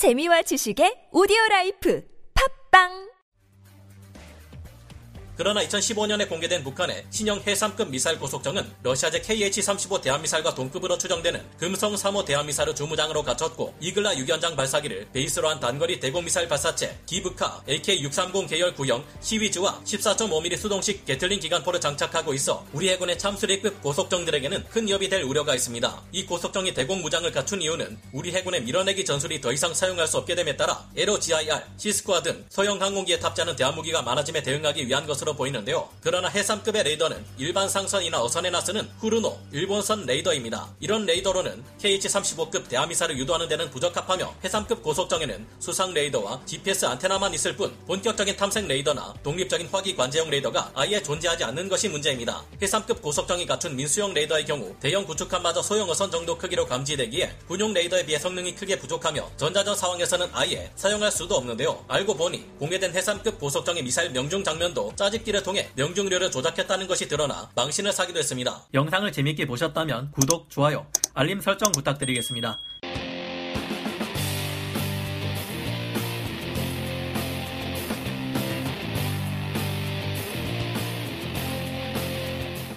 재미와 지식의 오디오 라이프 그러나 2015년에 공개된 북한의 신형 해삼급 미사일 고속정은 러시아제 KH-35 대함미사일과 동급으로 추정되는 금성 3호 대함미사일 주무장으로 갖췄고 이글라 6연장 발사기를 베이스로 한 단거리 대공미사일 발사체 기브카 AK-630 계열 구형 CIWS와 14.5mm 수동식 개틀링 기관포를 장착하고 있어 우리 해군의 참수리급 고속정들에게는 큰 위협이 될 우려가 있습니다. 이 고속정이 대공 무장을 갖춘 이유는 우리 해군의 밀어내기 전술이 더 이상 사용할 수 없게 됨에 따라 LOGIR, Sea Skua 등 소형 항공기에 탑재하는 대함무기가 많아짐에 대응하기 위한 것으로 보이는데요. 그러나 해삼급의 레이더는 일반 상선이나 어선에나 쓰는 후루노 일본선 레이더입니다. 이런 레이더로는 KH-35급 대함미사를 유도하는 데는 부적합하며 해삼급 고속정에는 수상 레이더와 GPS 안테나만 있을 뿐 본격적인 탐색 레이더나 독립적인 화기 관제용 레이더가 아예 존재하지 않는 것이 문제입니다. 해삼급 고속정이 갖춘 민수용 레이더의 경우 대형 구축함마저 소형 어선 정도 크기로 감지되기에 군용 레이더에 비해 성능이 크게 부족하며 전자전 상황에서는 아예 사용할 수도 없는데요. 알고 보니 공개된 해삼급 고속정의 미사일 명중 장면도 짜 사기띠를 통해 명중률을 조작했다는 것이 드러나 망신을 사기도 했습니다. 영상을 재밌게 보셨다면 구독, 좋아요, 알림 설정 부탁드리겠습니다.